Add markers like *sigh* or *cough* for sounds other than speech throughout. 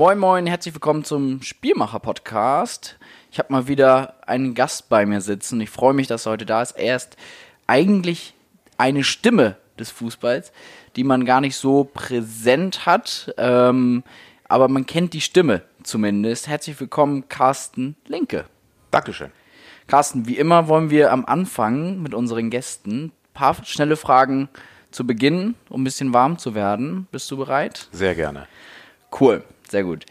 Moin Moin, herzlich willkommen zum Spielmacher-Podcast. Ich habe mal wieder einen Gast bei mir sitzen. Ich freue mich, dass er heute da ist. Er ist eigentlich eine Stimme des Fußballs, die man gar nicht so präsent hat, ähm, aber man kennt die Stimme zumindest. Herzlich willkommen, Carsten Linke. Dankeschön. Carsten, wie immer wollen wir am Anfang mit unseren Gästen ein paar schnelle Fragen zu Beginn, um ein bisschen warm zu werden. Bist du bereit? Sehr gerne. Cool, sehr gut.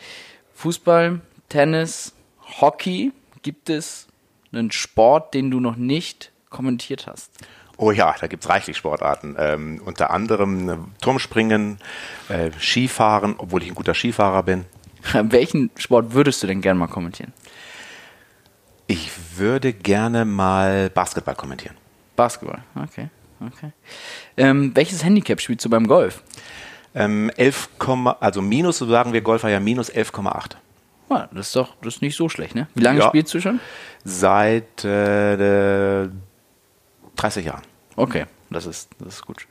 Fußball, Tennis, Hockey. Gibt es einen Sport, den du noch nicht kommentiert hast? Oh ja, da gibt es reichlich Sportarten. Ähm, unter anderem äh, Turmspringen, äh, Skifahren, obwohl ich ein guter Skifahrer bin. *laughs* Welchen Sport würdest du denn gerne mal kommentieren? Ich würde gerne mal Basketball kommentieren. Basketball, okay. okay. Ähm, welches Handicap spielst du beim Golf? Ähm, 11, also minus, so sagen wir Golfer ja minus 11,8. Ah, das ist doch das ist nicht so schlecht, ne? Wie lange Ja. spielst du schon? Seit äh, 30 Jahren. Okay, das ist, das ist gut.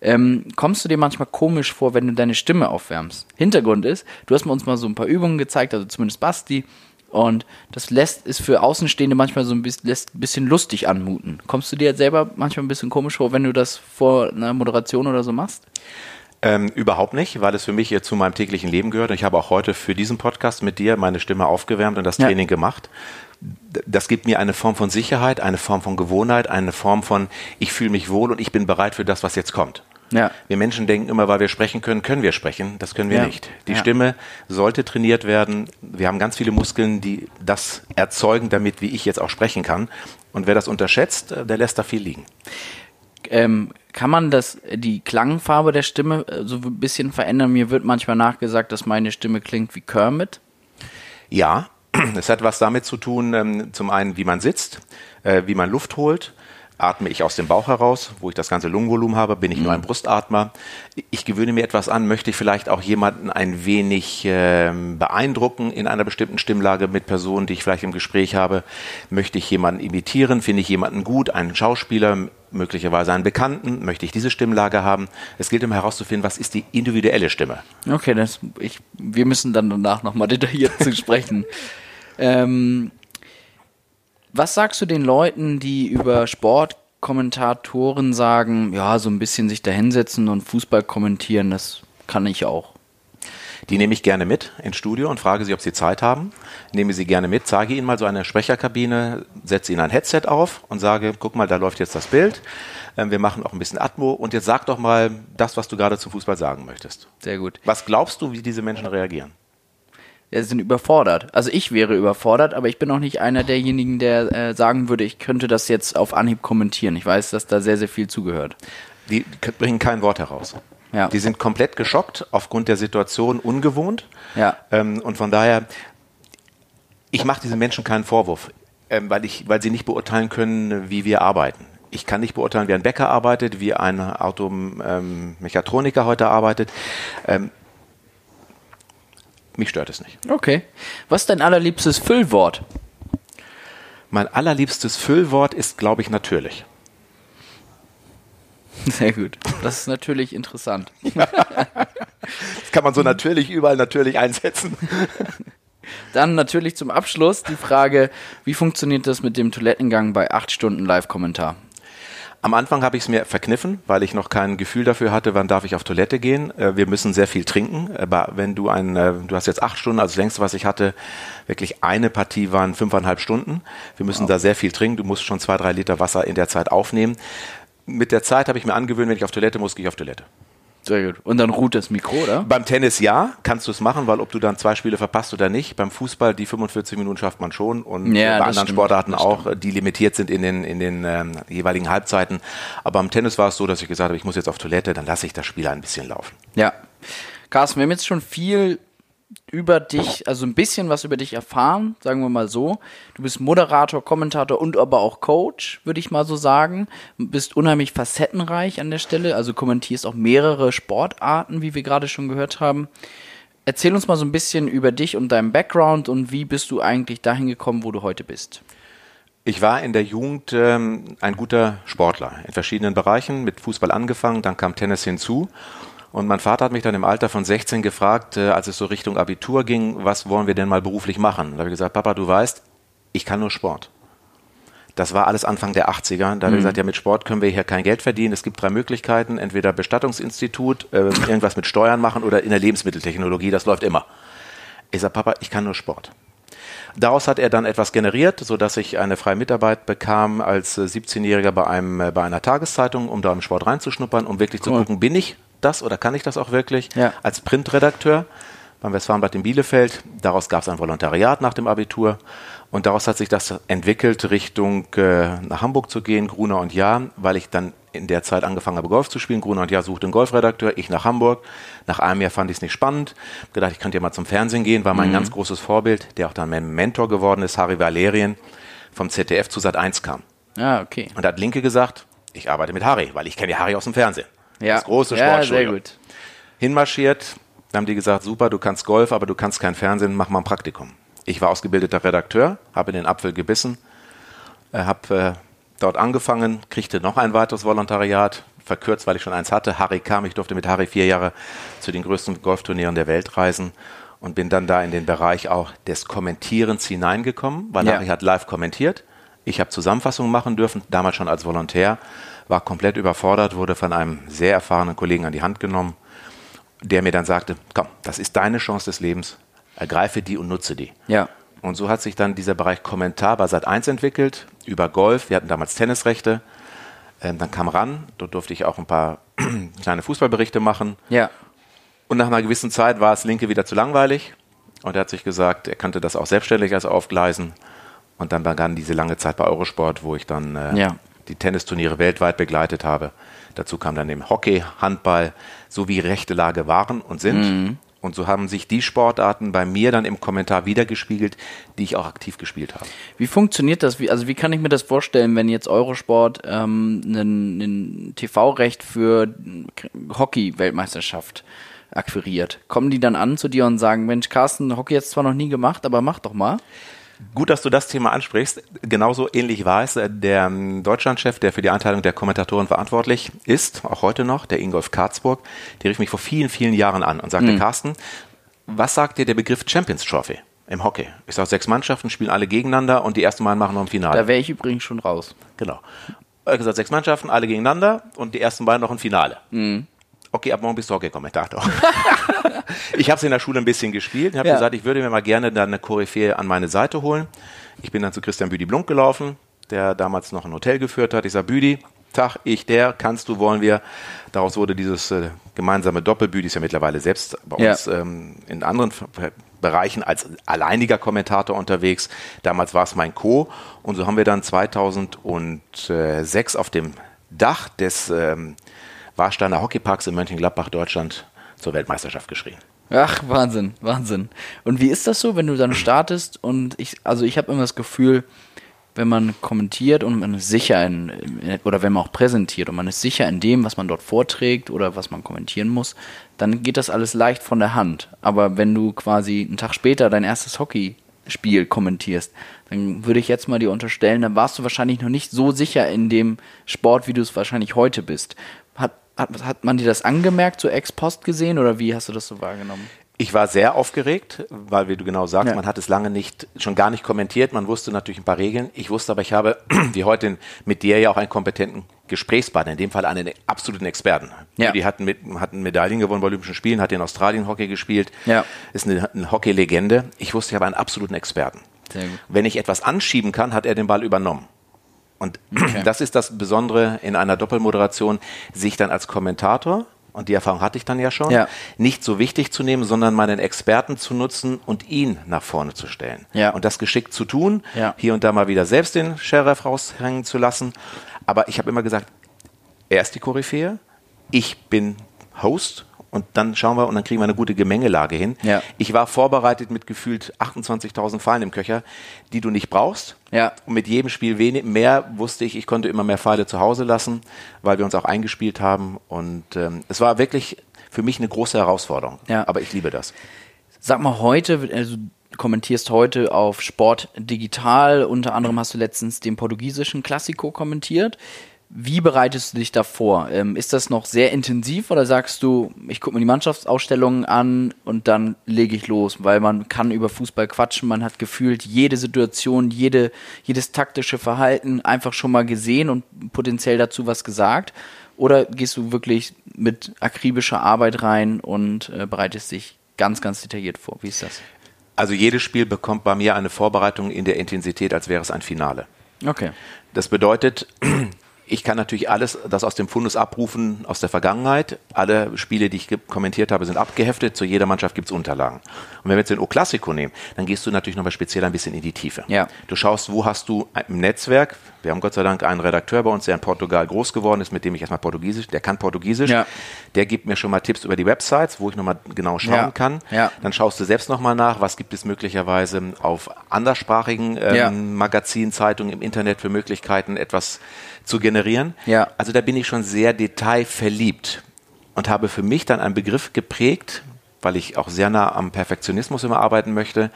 Ähm, kommst du dir manchmal komisch vor, wenn du deine Stimme aufwärmst? Hintergrund ist, du hast mir uns mal so ein paar Übungen gezeigt, also zumindest Basti, und das lässt ist für Außenstehende manchmal so ein bisschen, lässt ein bisschen lustig anmuten. Kommst du dir jetzt selber manchmal ein bisschen komisch vor, wenn du das vor einer Moderation oder so machst? Ähm, überhaupt nicht, weil es für mich jetzt zu meinem täglichen Leben gehört. Und ich habe auch heute für diesen Podcast mit dir meine Stimme aufgewärmt und das Ja. Training gemacht. Das gibt mir eine Form von Sicherheit, eine Form von Gewohnheit, eine Form von, ich fühle mich wohl und ich bin bereit für das, was jetzt kommt. Ja. Wir Menschen denken immer, weil wir sprechen können, können wir sprechen. Das können wir Ja. nicht. Die Ja. Stimme sollte trainiert werden. Wir haben ganz viele Muskeln, die das erzeugen, damit wie ich jetzt auch sprechen kann. Und wer das unterschätzt, äh, der lässt da viel liegen. Ähm, kann man das, die Klangfarbe der Stimme äh, so ein bisschen verändern? Mir wird manchmal nachgesagt, dass meine Stimme klingt wie Kermit. Ja, *clears throat* es hat was damit zu tun, ähm, zum einen, wie man sitzt, äh, wie man Luft holt. Atme ich aus dem Bauch heraus, wo ich das ganze Lungenvolumen habe, bin ich nur ein Brustatmer. Ich gewöhne mir etwas an, möchte ich vielleicht auch jemanden ein wenig ähm, beeindrucken in einer bestimmten Stimmlage mit Personen, die ich vielleicht im Gespräch habe. Möchte ich jemanden imitieren, finde ich jemanden gut, einen Schauspieler, möglicherweise einen Bekannten, möchte ich diese Stimmlage haben. Es gilt immer herauszufinden, was ist die individuelle Stimme. Okay, das, ich, wir müssen dann danach nochmal detailliert zu sprechen. *laughs* Ähm, was sagst du den Leuten, die über Sportkommentatoren sagen, ja, so ein bisschen sich da hinsetzen und Fußball kommentieren, das kann ich auch. Die nehme ich gerne mit ins Studio und frage sie, ob sie Zeit haben. Nehme sie gerne mit, zeige ihnen mal so eine Sprecherkabine, setze ihnen ein Headset auf und sage, guck mal, da läuft jetzt das Bild. Ähm, Wir machen auch ein bisschen Atmo und jetzt sag doch mal das, was du gerade zum Fußball sagen möchtest. Sehr gut. Was glaubst du, wie diese Menschen reagieren? Ja, sie sind überfordert. Also ich wäre überfordert, aber ich bin auch nicht einer derjenigen, der äh, sagen würde, ich könnte das jetzt auf Anhieb kommentieren. Ich weiß, dass da sehr, sehr viel zugehört. Die bringen kein Wort heraus. Ja. Die sind komplett geschockt, aufgrund der Situation ungewohnt. Ja. Ähm, und von daher, ich mache diesen Menschen keinen Vorwurf, ähm, weil, ich, weil sie nicht beurteilen können, wie wir arbeiten. Ich kann nicht beurteilen, wie ein Bäcker arbeitet, wie ein Automechatroniker ähm, heute arbeitet. Ähm, mich stört es nicht. Okay. Was ist dein allerliebstes Füllwort? Mein allerliebstes Füllwort ist, glaube ich, natürlich. Sehr gut. Das ist natürlich interessant. Das kann man so natürlich überall natürlich einsetzen. Dann natürlich zum Abschluss die Frage, wie funktioniert das mit dem Toilettengang bei acht Stunden Live-Kommentar? Am Anfang habe ich es mir verkniffen, weil ich noch kein Gefühl dafür hatte, wann darf ich auf Toilette gehen. Äh, Wir müssen sehr viel trinken. Aber wenn du ein, äh, du hast jetzt acht Stunden, also das längste, was ich hatte, wirklich eine Partie waren fünfeinhalb Stunden. Wir müssen da sehr viel trinken. Du musst schon zwei, drei Liter Wasser in der Zeit aufnehmen. Mit der Zeit habe ich mir angewöhnt, wenn ich auf Toilette muss, gehe ich auf Toilette. Sehr gut. Und dann ruht das Mikro, oder? Beim Tennis ja, kannst du es machen, weil ob du dann zwei Spiele verpasst oder nicht. Beim Fußball, die 45 Minuten schafft man schon und Ja, bei das anderen stimmt, Sportarten auch, die limitiert sind in den, in den ähm, jeweiligen Halbzeiten. Aber beim Tennis war es so, dass ich gesagt habe, ich muss jetzt auf Toilette, dann lasse ich das Spiel ein bisschen laufen. Ja. Carsten, wir haben jetzt schon viel über dich, also ein bisschen was über dich erfahren, sagen wir mal so. Du bist Moderator, Kommentator und aber auch Coach, würde ich mal so sagen. Bist unheimlich facettenreich an der Stelle, also kommentierst auch mehrere Sportarten, wie wir gerade schon gehört haben. Erzähl uns mal so ein bisschen über dich und deinen Background und wie bist du eigentlich dahin gekommen, wo du heute bist. Ich war in der Jugend ähm, ein guter Sportler in verschiedenen Bereichen, mit Fußball angefangen, dann kam Tennis hinzu. Und mein Vater hat mich dann im Alter von 16 gefragt, äh, als es so Richtung Abitur ging, was wollen wir denn mal beruflich machen? Da habe ich gesagt, Papa, du weißt, ich kann nur Sport. Das war alles Anfang der 80er. Da mhm. habe ich gesagt, ja, mit Sport können wir hier kein Geld verdienen. Es gibt drei Möglichkeiten. Entweder Bestattungsinstitut, äh, irgendwas mit Steuern machen oder in der Lebensmitteltechnologie. Das läuft immer. Ich sage, Papa, ich kann nur Sport. Daraus hat er dann etwas generiert, sodass ich eine freie Mitarbeit bekam als 17-Jähriger bei, einem, äh, bei einer Tageszeitung, um da im Sport reinzuschnuppern, um wirklich cool. zu gucken, bin ich das oder kann ich das auch wirklich ja. als Printredakteur beim Westfalenblatt in Bielefeld. Daraus gab es ein Volontariat nach dem Abitur und daraus hat sich das entwickelt, Richtung äh, nach Hamburg zu gehen, Gruner und Jahr, weil ich dann in der Zeit angefangen habe, Golf zu spielen. Gruner und Jahr suchte einen Golfredakteur, ich nach Hamburg. Nach einem Jahr fand ich es nicht spannend. Gedacht, ich könnte ja mal zum Fernsehen gehen, war mein mhm. ganz großes Vorbild, der auch dann mein Mentor geworden ist, Harry Valerien, vom ZDF zu Sat 1 kam. Ah, okay. Und da hat Linke gesagt, ich arbeite mit Harry, weil ich kenne ja Harry aus dem Fernsehen. Ja. Das große ja, sehr gut. Hinmarschiert, dann haben die gesagt, super, du kannst Golf, aber du kannst kein Fernsehen, mach mal ein Praktikum. Ich war ausgebildeter Redakteur, habe in den Apfel gebissen, äh, habe äh, dort angefangen, kriegte noch ein weiteres Volontariat, verkürzt, weil ich schon eins hatte. Harry kam, ich durfte mit Harry vier Jahre zu den größten Golfturnieren der Welt reisen und bin dann da in den Bereich auch des Kommentierens hineingekommen, weil ja. Harry hat live kommentiert. Ich habe Zusammenfassungen machen dürfen, damals schon als Volontär, war komplett überfordert, wurde von einem sehr erfahrenen Kollegen an die Hand genommen der mir dann sagte, komm, das ist deine Chance des Lebens, ergreife die und nutze die. Ja. Und so hat sich dann dieser Bereich Kommentar bei Sat1 entwickelt, über Golf, wir hatten damals Tennisrechte, ähm, dann kam ran, dort durfte ich auch ein paar *clears throat* kleine Fußballberichte machen. Ja. Und nach einer gewissen Zeit war es Linke wieder zu langweilig und er hat sich gesagt, er kannte das auch selbstständig als aufgleisen. Und dann begann diese lange Zeit bei Eurosport, wo ich dann äh, ja. Die Tennisturniere weltweit begleitet habe. Dazu kam dann eben Hockey, Handball, so wie rechte Lage waren und sind. Mhm. Und so haben sich die Sportarten bei mir dann im Kommentar wiedergespiegelt, die ich auch aktiv gespielt habe. Wie funktioniert das? Wie, also wie kann ich mir das vorstellen, wenn jetzt Eurosport ähm, ein TV-Recht für Hockey-Weltmeisterschaft akquiriert? Kommen die dann an zu dir und sagen, Mensch, Carsten, Hockey jetzt zwar noch nie gemacht, aber mach doch mal? Gut, dass du das Thema ansprichst. Genauso ähnlich war es. Der ähm, Deutschlandchef, der für die Einteilung der Kommentatoren verantwortlich ist, auch heute noch, der Ingolf Karzburg, der rief mich vor vielen, vielen Jahren an und sagte, mhm. Carsten, was sagt dir der Begriff Champions Trophy im Hockey? Ich sage, sechs Mannschaften spielen alle gegeneinander und die ersten Mal machen noch ein Finale. Da wäre ich übrigens schon raus. Genau. Er hat gesagt, sechs Mannschaften, alle gegeneinander und die ersten beiden noch ein Finale. Mhm. Okay, ab morgen bist du Hockey-Kommentator. *laughs* ich habe es in der Schule ein bisschen gespielt und habe ja. gesagt, ich würde mir mal gerne dann eine Koryphäe an meine Seite holen. Ich bin dann zu Christian Büdi Blunk gelaufen, der damals noch ein Hotel geführt hat. Ich sage, Büdi, Tag, ich, der, kannst du, wollen wir. Daraus wurde dieses äh, gemeinsame Doppel. Büdi ist ja mittlerweile selbst bei uns ja. ähm, in anderen Bereichen als alleiniger Kommentator unterwegs. Damals war es mein Co. Und so haben wir dann 2006 auf dem Dach des ähm, Warsteiner Hockeyparks in Mönchengladbach, Deutschland, zur Weltmeisterschaft geschrien. Ach, Wahnsinn, Wahnsinn. Und wie ist das so, wenn du dann startest und ich, also ich habe immer das Gefühl, wenn man kommentiert und man ist sicher in, oder wenn man auch präsentiert und man ist sicher in dem, was man dort vorträgt oder was man kommentieren muss, dann geht das alles leicht von der Hand. Aber wenn du quasi einen Tag später dein erstes Hockeyspiel kommentierst, dann würde ich jetzt mal dir unterstellen, dann warst du wahrscheinlich noch nicht so sicher in dem Sport, wie du es wahrscheinlich heute bist. Hat, hat, hat man dir das angemerkt, so ex post gesehen oder wie hast du das so wahrgenommen? Ich war sehr aufgeregt, weil, wie du genau sagst, ja. man hat es lange nicht, schon gar nicht kommentiert. Man wusste natürlich ein paar Regeln. Ich wusste aber, ich habe, *clears throat* wie heute mit dir ja auch einen kompetenten Gesprächspartner, in dem Fall einen absoluten Experten. Ja. Die hatten, mit, hatten Medaillen gewonnen bei Olympischen Spielen, hat in Australien Hockey gespielt, ja. ist eine, eine Hockey-Legende. Ich wusste, ich habe einen absoluten Experten. Wenn ich etwas anschieben kann, hat er den Ball übernommen. Und okay. das ist das Besondere in einer Doppelmoderation, sich dann als Kommentator, und die Erfahrung hatte ich dann ja schon, ja. nicht so wichtig zu nehmen, sondern meinen Experten zu nutzen und ihn nach vorne zu stellen. Ja. Und das geschickt zu tun, ja. hier und da mal wieder selbst den Sheriff raushängen zu lassen. Aber ich habe immer gesagt, er ist die Koryphäe, ich bin Host und dann schauen wir und dann kriegen wir eine gute Gemengelage hin. Ja. Ich war vorbereitet mit gefühlt 28.000 Pfeilen im Köcher, die du nicht brauchst. Ja. Und mit jedem Spiel wenig mehr wusste ich, ich konnte immer mehr Pfeile zu Hause lassen, weil wir uns auch eingespielt haben. Und ähm, es war wirklich für mich eine große Herausforderung. Ja. Aber ich liebe das. Sag mal heute, also du kommentierst heute auf Sport Digital. Unter anderem hast du letztens den portugiesischen Klassiko kommentiert Wie bereitest du dich davor? Ähm, ist das noch sehr intensiv oder sagst du, ich gucke mir die Mannschaftsausstellungen an und dann lege ich los? Weil man kann über Fußball quatschen, man hat gefühlt jede Situation, jede, jedes taktische Verhalten einfach schon mal gesehen und potenziell dazu was gesagt. Oder gehst du wirklich mit akribischer Arbeit rein und äh, bereitest dich ganz, ganz detailliert vor? Wie ist das? Also jedes Spiel bekommt bei mir eine Vorbereitung in der Intensität, als wäre es ein Finale. Okay. Das bedeutet, ich kann natürlich alles, das aus dem Fundus abrufen aus der Vergangenheit. Alle Spiele, die ich kommentiert habe, sind abgeheftet. Zu jeder Mannschaft gibt es Unterlagen. Und wenn wir jetzt den O-Classico nehmen, dann gehst du natürlich nochmal speziell ein bisschen in die Tiefe. Ja. Du schaust, wo hast du im Netzwerk, wir haben Gott sei Dank einen Redakteur bei uns, der in Portugal groß geworden ist, mit dem ich erstmal Portugiesisch, der kann Portugiesisch. Ja. Der gibt mir schon mal Tipps über die Websites, wo ich nochmal genau schauen Ja. kann. Ja. Dann schaust du selbst nochmal nach, was gibt es möglicherweise auf anderssprachigen ähm. Magazinen, Zeitungen im Internet für Möglichkeiten, etwas zu generieren. Ja. Also da bin ich schon sehr detailverliebt und habe für mich dann einen Begriff geprägt, weil ich auch sehr nah am Perfektionismus immer arbeiten möchte.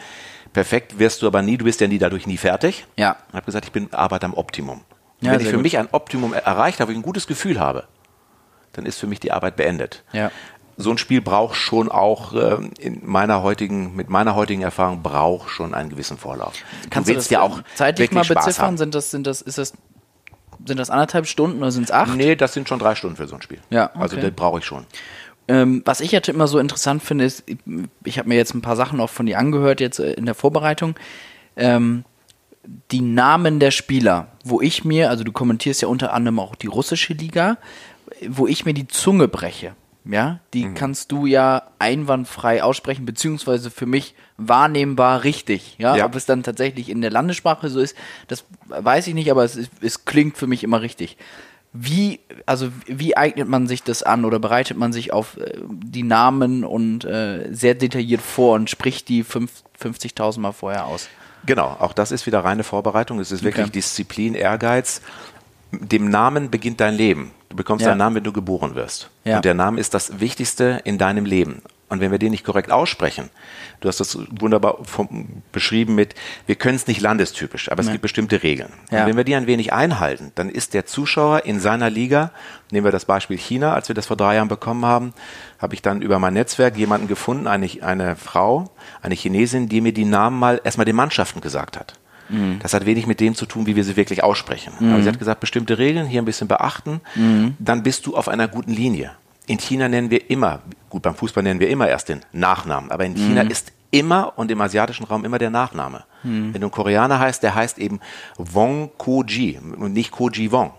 Perfekt wirst du aber nie, du bist ja nie dadurch nie fertig. Ja. Ich habe gesagt, ich bin Arbeit am Optimum. Ja, wenn ich für gut. mich ein Optimum er- erreicht habe, ich ein gutes Gefühl habe, dann ist für mich die Arbeit beendet. Ja. So ein Spiel braucht schon auch ähm, in meiner heutigen, mit meiner heutigen Erfahrung braucht schon einen gewissen Vorlauf. Kannst du du willst das ja auch zeitlich mal beziffern? Sind das, sind das, ist das, sind das anderthalb Stunden oder sind es acht? Nee, das sind schon drei Stunden für so ein Spiel. Ja, Also okay. das brauche ich schon. Ähm, was ich jetzt immer so interessant finde, ist, ich, ich habe mir jetzt ein paar Sachen auch von dir angehört, jetzt äh, in der Vorbereitung. Ähm, die Namen der Spieler, wo ich mir, also du kommentierst ja unter anderem auch die russische Liga, wo ich mir die Zunge breche. Ja, die Mhm. kannst du ja einwandfrei aussprechen, beziehungsweise für mich wahrnehmbar richtig. Ja, Ja. ob es dann tatsächlich in der Landessprache so ist, das weiß ich nicht, aber es, ist, es klingt für mich immer richtig. Wie, also wie eignet man sich das an oder bereitet man sich auf äh, die Namen und äh, sehr detailliert vor und spricht die fünf- 50.000 Mal vorher aus? Genau, auch das ist wieder reine Vorbereitung. Es ist wirklich Okay. Disziplin, Ehrgeiz. Dem Namen beginnt dein Leben. Du bekommst Ja. deinen Namen, wenn du geboren wirst. Ja. Und der Name ist das Wichtigste in deinem Leben. Und wenn wir den nicht korrekt aussprechen, du hast das wunderbar vom, beschrieben mit, wir können es nicht landestypisch, aber es Nee. gibt bestimmte Regeln. Ja. Und wenn wir die ein wenig einhalten, dann ist der Zuschauer in seiner Liga, nehmen wir das Beispiel China, als wir das vor drei Jahren bekommen haben, habe ich dann über mein Netzwerk jemanden gefunden, eine, eine Frau, eine Chinesin, die mir die Namen mal erstmal den Mannschaften gesagt hat. Das hat wenig mit dem zu tun, wie wir sie wirklich aussprechen. Aber sie hat gesagt, bestimmte Regeln hier ein bisschen beachten, dann bist du auf einer guten Linie. In China nennen wir immer, gut, beim Fußball nennen wir immer erst den Nachnamen, aber in China ist immer und im asiatischen Raum immer der Nachname. Wenn du ein Koreaner heißt, der heißt eben Wong Koji und nicht Koji Wong.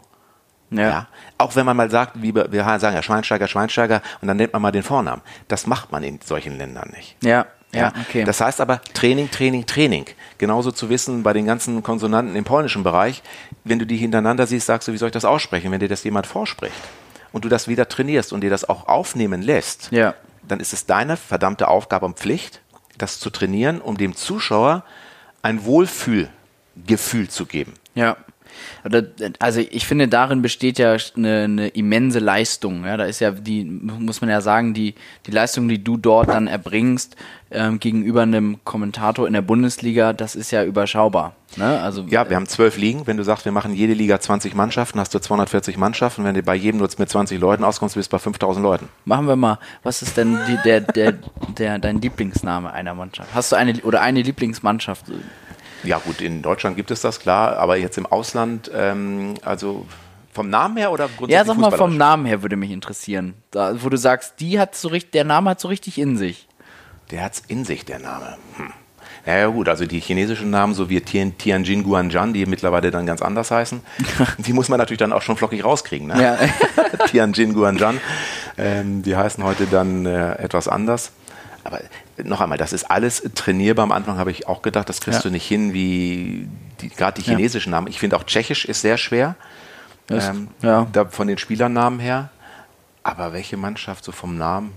Ja. Auch wenn man mal sagt, wie wir wir sagen ja Schweinsteiger, Schweinsteiger und dann nennt man mal den Vornamen. Das macht man in solchen Ländern nicht. Ja, ja, okay. Das heißt aber Training, Training, Training. Genauso zu wissen bei den ganzen Konsonanten im polnischen Bereich, wenn du die hintereinander siehst, sagst du, wie soll ich das aussprechen? Wenn dir das jemand vorspricht und du das wieder trainierst und dir das auch aufnehmen lässt, Ja. dann ist es deine verdammte Aufgabe und Pflicht, das zu trainieren, um dem Zuschauer ein Wohlfühlgefühl zu geben. Ja. Also ich finde, darin besteht ja eine, eine immense Leistung. Ja, da ist ja die, muss man ja sagen, die, die Leistung, die du dort dann erbringst ähm, gegenüber einem Kommentator in der Bundesliga, das ist ja überschaubar. Ne? Also Ja, wir haben zwölf Ligen. Wenn du sagst, wir machen jede Liga 20 Mannschaften, hast du 240 Mannschaften. Wenn du bei jedem nur mit 20 Leuten auskommst, bist du bei 5000 Leuten. machen wir mal. Was ist denn die, der, der, der, dein Lieblingsname einer Mannschaft? Hast du eine oder eine Lieblingsmannschaft? Ja gut, in Deutschland gibt es das, klar. Aber jetzt im Ausland, ähm, also vom Namen her oder grundsätzlich Ja, sag mal vom? Namen her würde mich interessieren. Da, wo du sagst, die hat so richtig, der Name hat so richtig in sich. Der hat's in sich, der Name. Hm. Ja, gut, also die chinesischen Namen, so wie Tian, Tianjin Guanzhan, die mittlerweile dann ganz anders heißen, *laughs* die muss man natürlich dann auch schon flockig rauskriegen. Ne? Ja. *laughs* Tianjin Guanzhan, ähm, die heißen heute dann äh, etwas anders. Aber noch einmal, das ist alles trainierbar. Am Anfang habe ich auch gedacht, das kriegst Ja. du nicht hin, wie gerade die Ja. chinesischen Namen. Ich finde auch Tschechisch ist sehr schwer, Das- ähm, ja. da, von den Spielernamen her. Aber welche Mannschaft so vom Namen?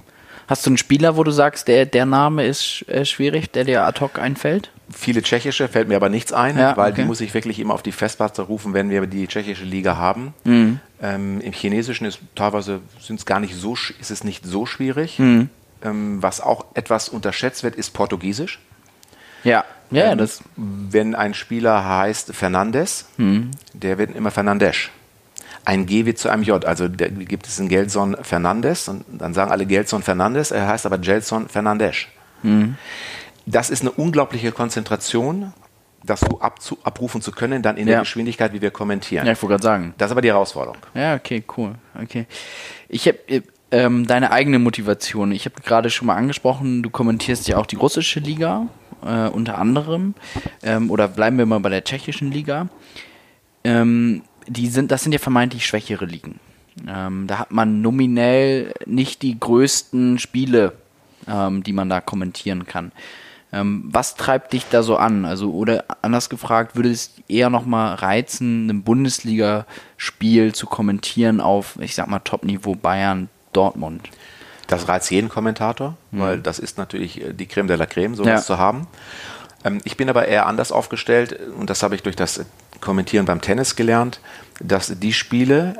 Hast du einen Spieler, wo du sagst, der, der Name ist äh, schwierig, der dir ad hoc einfällt? Viele tschechische, fällt mir aber nichts ein, Ja, weil okay. die muss ich wirklich immer auf die Festplatte rufen, wenn wir die tschechische Liga haben. Mhm. Ähm, Im Chinesischen ist teilweise sind es gar nicht so, ist es nicht so schwierig. Mhm. Ähm, was auch etwas unterschätzt wird, ist Portugiesisch. Ja. Ja, Ähm, das. Wenn ein Spieler heißt Fernandes, Mhm. der wird immer Fernandes. Ein G wird zu einem J. Also gibt es einen Gelson Fernandes und dann sagen alle Gelson Fernandes, er heißt aber Gelson Fernandes. Mhm. Das ist eine unglaubliche Konzentration, das so abrufen zu können, dann in ja. der Geschwindigkeit, wie wir kommentieren. Ja, ich wollte gerade sagen. Das ist aber die Herausforderung. Ja, okay, cool. Okay. Ich habe ähm, deine eigene Motivation. Ich habe gerade schon mal angesprochen, du kommentierst ja auch die russische Liga, äh, unter anderem. Ähm, oder bleiben wir mal bei der tschechischen Liga. Ähm, die sind, das sind ja vermeintlich schwächere Ligen. Ähm, da hat man nominell nicht die größten Spiele, ähm, die man da kommentieren kann. Ähm, was treibt dich da so an? Also, oder anders gefragt, würde es eher nochmal reizen, ein Bundesligaspiel zu kommentieren auf, ich sag mal, Top-Niveau Bayern, Dortmund? Das reizt jeden Kommentator, mhm. weil das ist natürlich äh, die Creme de la Creme, sowas ja. zu haben. Ähm, ich bin aber eher anders aufgestellt und das habe ich durch das Kommentieren beim Tennis gelernt, dass die Spiele,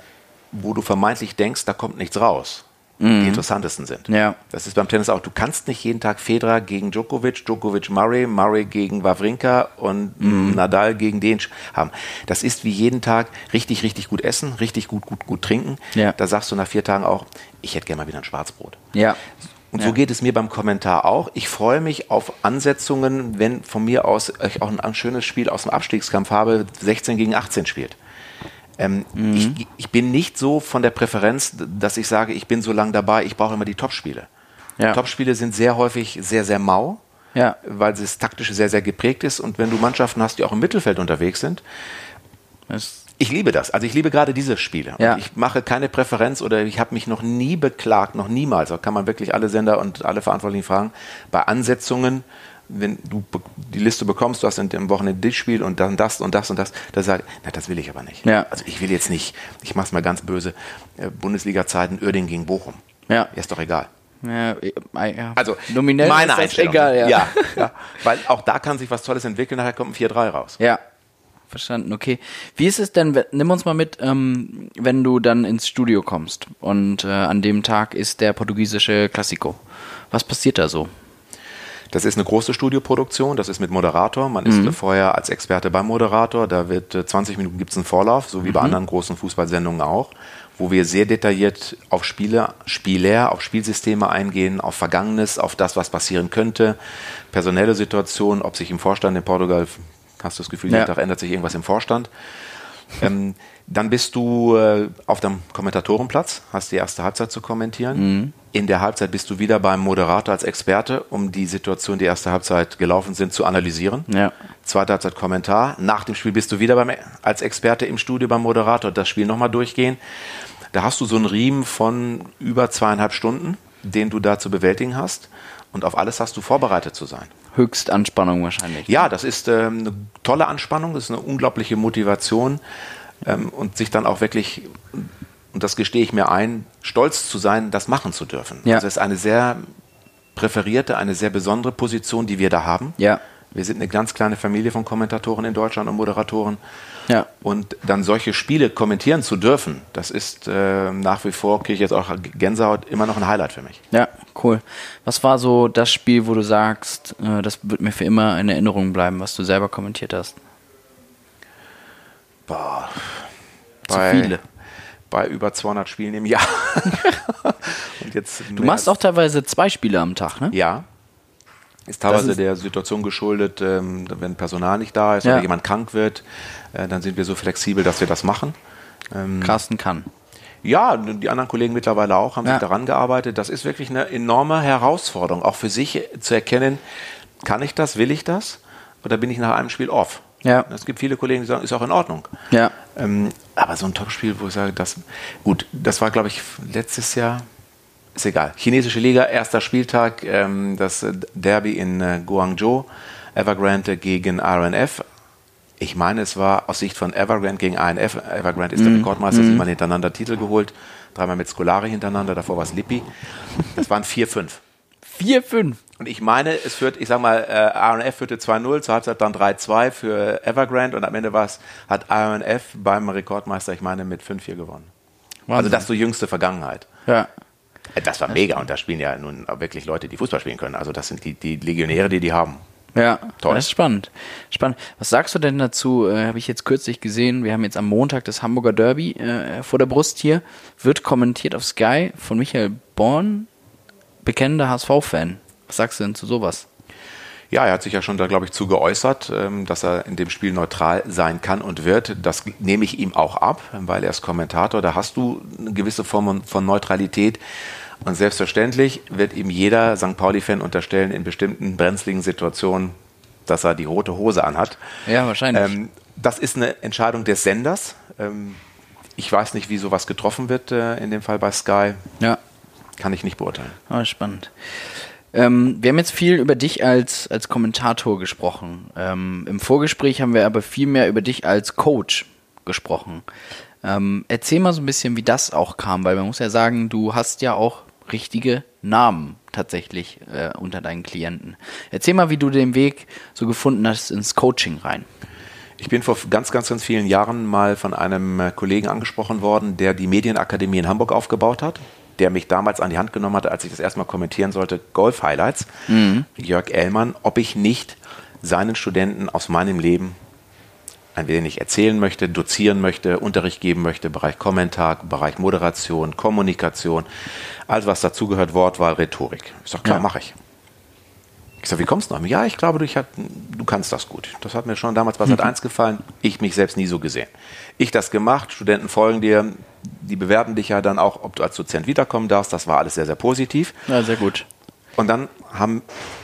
wo du vermeintlich denkst, da kommt nichts raus. Die interessantesten sind. Ja. Das ist beim Tennis auch. Du kannst nicht jeden Tag Federer gegen Djokovic, Djokovic Murray, Murray gegen Wawrinka und mhm. Nadal gegen den haben. Das ist wie jeden Tag richtig, richtig gut essen, richtig gut, gut, gut trinken. Ja. Da sagst du nach vier Tagen auch, ich hätte gerne mal wieder ein Schwarzbrot. Ja. Und ja. so geht es mir beim Kommentar auch. Ich freue mich auf Ansetzungen, wenn von mir aus ich auch ein, schönes Spiel aus dem Abstiegskampf habe, 16 gegen 18 spielt. Ähm, mhm. ich, ich, bin nicht so von der Präferenz, dass ich sage, ich bin so lange dabei, ich brauche immer die Topspiele. Ja. Topspiele sind sehr häufig sehr, sehr mau, ja. weil es taktisch sehr, sehr geprägt ist. Und wenn du Mannschaften hast, die auch im Mittelfeld unterwegs sind, das ich liebe das. Also ich liebe gerade diese Spiele. Ja. ich mache keine Präferenz oder ich habe mich noch nie beklagt, noch niemals. Da kann man wirklich alle Sender und alle Verantwortlichen fragen. Bei Ansetzungen, wenn du die Liste bekommst, du hast in dem Wochenende das Spiel und dann das und das und das, da sage ich, na, das will ich aber nicht. Ja. Also ich will jetzt nicht, ich mache es mal ganz böse, äh, Bundesliga-Zeiten Uerding gegen Bochum. Ja. Ist doch egal. Ja, ja. Also nominell meine ist egal, ja. ja. ja. Weil auch da kann sich was Tolles entwickeln, nachher kommt ein 4-3 raus. Ja, Verstanden, okay. Wie ist es denn, nimm uns mal mit, ähm, wenn du dann ins Studio kommst und äh, an dem Tag ist der portugiesische Classico. Was passiert da so? Das ist eine große Studioproduktion, das ist mit Moderator. Man ist mhm. vorher als Experte beim Moderator. Da wird äh, 20 Minuten gibt es einen Vorlauf, so wie mhm. bei anderen großen Fußballsendungen auch, wo wir sehr detailliert auf Spiele, Spieler, auf Spielsysteme eingehen, auf Vergangenes, auf das, was passieren könnte, personelle Situationen, ob sich im Vorstand in Portugal hast du das Gefühl, ja. jeden Tag ändert sich irgendwas im Vorstand. Ähm, dann bist du äh, auf dem Kommentatorenplatz, hast die erste Halbzeit zu kommentieren. Mhm. In der Halbzeit bist du wieder beim Moderator als Experte, um die Situation, die erste Halbzeit gelaufen sind, zu analysieren. Ja. Zweite Halbzeit Kommentar. Nach dem Spiel bist du wieder beim, als Experte im Studio beim Moderator, das Spiel nochmal durchgehen. Da hast du so einen Riemen von über zweieinhalb Stunden, den du da zu bewältigen hast. Und auf alles hast du vorbereitet zu sein. Höchstanspannung wahrscheinlich. Ja, das ist ähm, eine tolle Anspannung, das ist eine unglaubliche Motivation ähm, und sich dann auch wirklich, und das gestehe ich mir ein, stolz zu sein, das machen zu dürfen. Ja. Also es ist eine sehr präferierte, eine sehr besondere Position, die wir da haben. Ja. Wir sind eine ganz kleine Familie von Kommentatoren in Deutschland und Moderatoren. Ja. Und dann solche Spiele kommentieren zu dürfen, das ist äh, nach wie vor, kriege ich jetzt auch Gänsehaut, immer noch ein Highlight für mich. Ja, cool. Was war so das Spiel, wo du sagst, äh, das wird mir für immer in Erinnerung bleiben, was du selber kommentiert hast? Boah. Zu bei, viele. Bei über 200 Spielen im Jahr. *laughs* Und jetzt du machst auch teilweise zwei Spiele am Tag, ne? Ja. Ist teilweise ist der Situation geschuldet, ähm, wenn Personal nicht da ist ja. oder jemand krank wird, äh, dann sind wir so flexibel, dass wir das machen. Ähm, Carsten kann. Ja, die anderen Kollegen mittlerweile auch haben ja. sich daran gearbeitet. Das ist wirklich eine enorme Herausforderung, auch für sich zu erkennen, kann ich das, will ich das oder bin ich nach einem Spiel off? Ja. Es gibt viele Kollegen, die sagen, ist auch in Ordnung. Ja. Ähm, aber so ein Topspiel, wo ich sage, das, gut, das war, glaube ich, letztes Jahr, ist egal. Chinesische Liga, erster Spieltag, ähm, das Derby in äh, Guangzhou, Evergrande gegen RNF. Ich meine, es war aus Sicht von Evergrande gegen ANF. Evergrande ist mhm. der Rekordmeister, mhm. siebenmal hintereinander Titel geholt, dreimal mit Scolari hintereinander, davor war es Lippi. Das waren 4-5. 4-5. Und ich meine, es führt, ich sag mal, äh, RNF führte 2-0, zur Halbzeit dann 3-2 für Evergrande und am Ende war es, hat RNF beim Rekordmeister, ich meine, mit 5-4 gewonnen. Wahnsinn. Also das ist so jüngste Vergangenheit. Ja. Äh, das war mega und da spielen ja nun wirklich Leute, die Fußball spielen können. Also das sind die, die Legionäre, die die haben. Ja, Toll. das ist spannend. Spannend. Was sagst du denn dazu? Äh, Habe ich jetzt kürzlich gesehen. Wir haben jetzt am Montag das Hamburger Derby äh, vor der Brust hier. Wird kommentiert auf Sky von Michael Born, bekennender HSV-Fan. Was sagst du denn zu sowas? Ja, er hat sich ja schon da, glaube ich, zu geäußert, ähm, dass er in dem Spiel neutral sein kann und wird. Das nehme ich ihm auch ab, weil er ist Kommentator. Da hast du eine gewisse Form von Neutralität. Und selbstverständlich wird ihm jeder St. Pauli-Fan unterstellen, in bestimmten brenzligen Situationen, dass er die rote Hose anhat. Ja, wahrscheinlich. Ähm, das ist eine Entscheidung des Senders. Ähm, ich weiß nicht, wie sowas getroffen wird, äh, in dem Fall bei Sky. ja. Kann ich nicht beurteilen. Ah, spannend. Ähm, wir haben jetzt viel über dich als, als Kommentator gesprochen. Ähm, Im Vorgespräch haben wir aber viel mehr über dich als Coach gesprochen. Ähm, erzähl mal so ein bisschen, wie das auch kam, weil man muss ja sagen, du hast ja auch richtige Namen tatsächlich äh, unter deinen Klienten. Erzähl mal, wie du den Weg so gefunden hast ins Coaching rein. Ich bin vor ganz, ganz, ganz vielen Jahren mal von einem äh, Kollegen angesprochen worden, der die Medienakademie in Hamburg aufgebaut hat, der mich damals an die Hand genommen hatte, als ich das erstmal kommentieren sollte, Golf Highlights, Jörg Ellmann, ob ich nicht seinen Studenten aus meinem Leben ein wenig erzählen möchte, dozieren möchte, Unterricht geben möchte, Bereich Kommentar, Bereich Moderation, Kommunikation, alles was dazugehört, Wortwahl, Rhetorik. Ist doch klar, Ja. mache ich. Ich sage, wie kommst du noch? Ja, ich glaube, du, ich hat, du kannst das gut. Das hat mir schon damals bei Sat 1 gefallen. Ich mich selbst nie so gesehen. Ich das gemacht, Studenten folgen dir, die bewerben dich ja dann auch, ob du als Dozent wiederkommen darfst. Das war alles sehr, sehr positiv. Ja, sehr gut. Und dann habe